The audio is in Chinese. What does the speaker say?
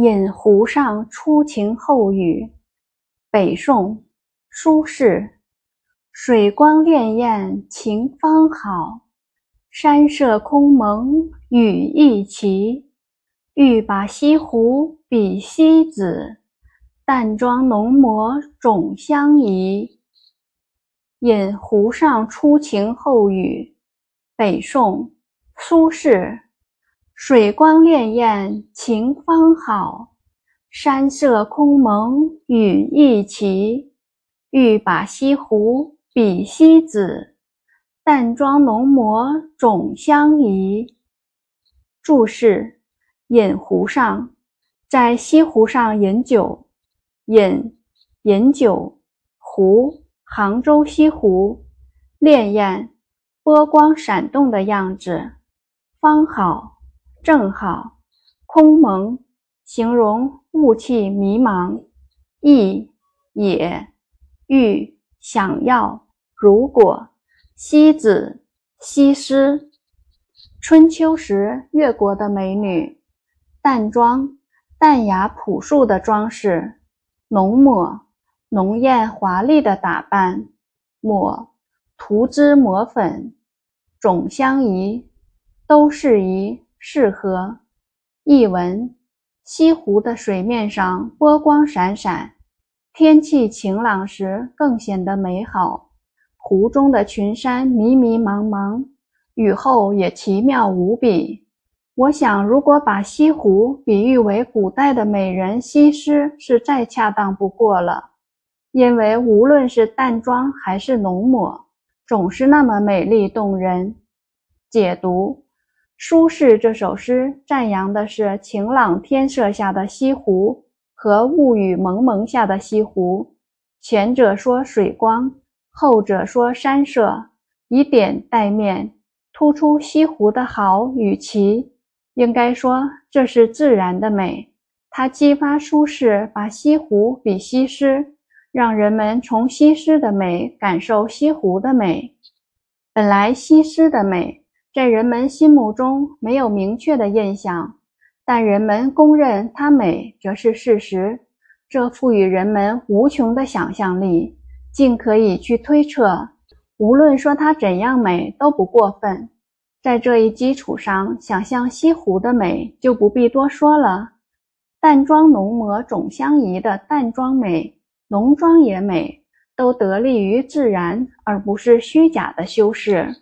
引湖上初晴后雨，北宋，苏轼。水光潋滟晴方好，山色空蒙雨亦奇。欲把西湖比西子，淡妆浓抹总相宜。引湖上初晴后雨，北宋，苏轼。水光潋滟晴方好，山色空蒙雨亦奇。欲把西湖比西子，淡妆浓抹总相宜。注释：饮湖上，在西湖上饮酒。饮，饮酒。湖，杭州西湖。潋滟，波光闪动的样子。方好。正好，空蒙，形容雾气迷茫。意也，欲想要。如果，西子，西施。春秋时越国的美女。淡妆，淡雅朴素的装饰。浓抹，浓艳华丽的打扮。抹，涂脂抹粉。总相宜，都适宜。适合。译文：西湖的水面上波光闪闪，天气晴朗时更显得美好。湖中的群山迷迷茫茫，雨后也奇妙无比。我想，如果把西湖比喻为古代的美人西施，是再恰当不过了。因为无论是淡妆还是浓抹，总是那么美丽动人。解读。苏轼这首诗赞扬的是晴朗天色下的西湖和雾雨蒙蒙下的西湖。前者说水光，后者说山色，以点带面，突出西湖的好与奇。应该说，这是自然的美。它激发苏轼把西湖比西施，让人们从西施的美感受西湖的美。本来西施的美。在人们心目中没有明确的印象，但人们公认它美，则是事实。这赋予人们无穷的想象力，尽可以去推测。无论说它怎样美，都不过分。在这一基础上，想象西湖的美就不必多说了。淡妆浓抹总相宜的淡妆美，浓妆也美，都得力于自然，而不是虚假的修饰。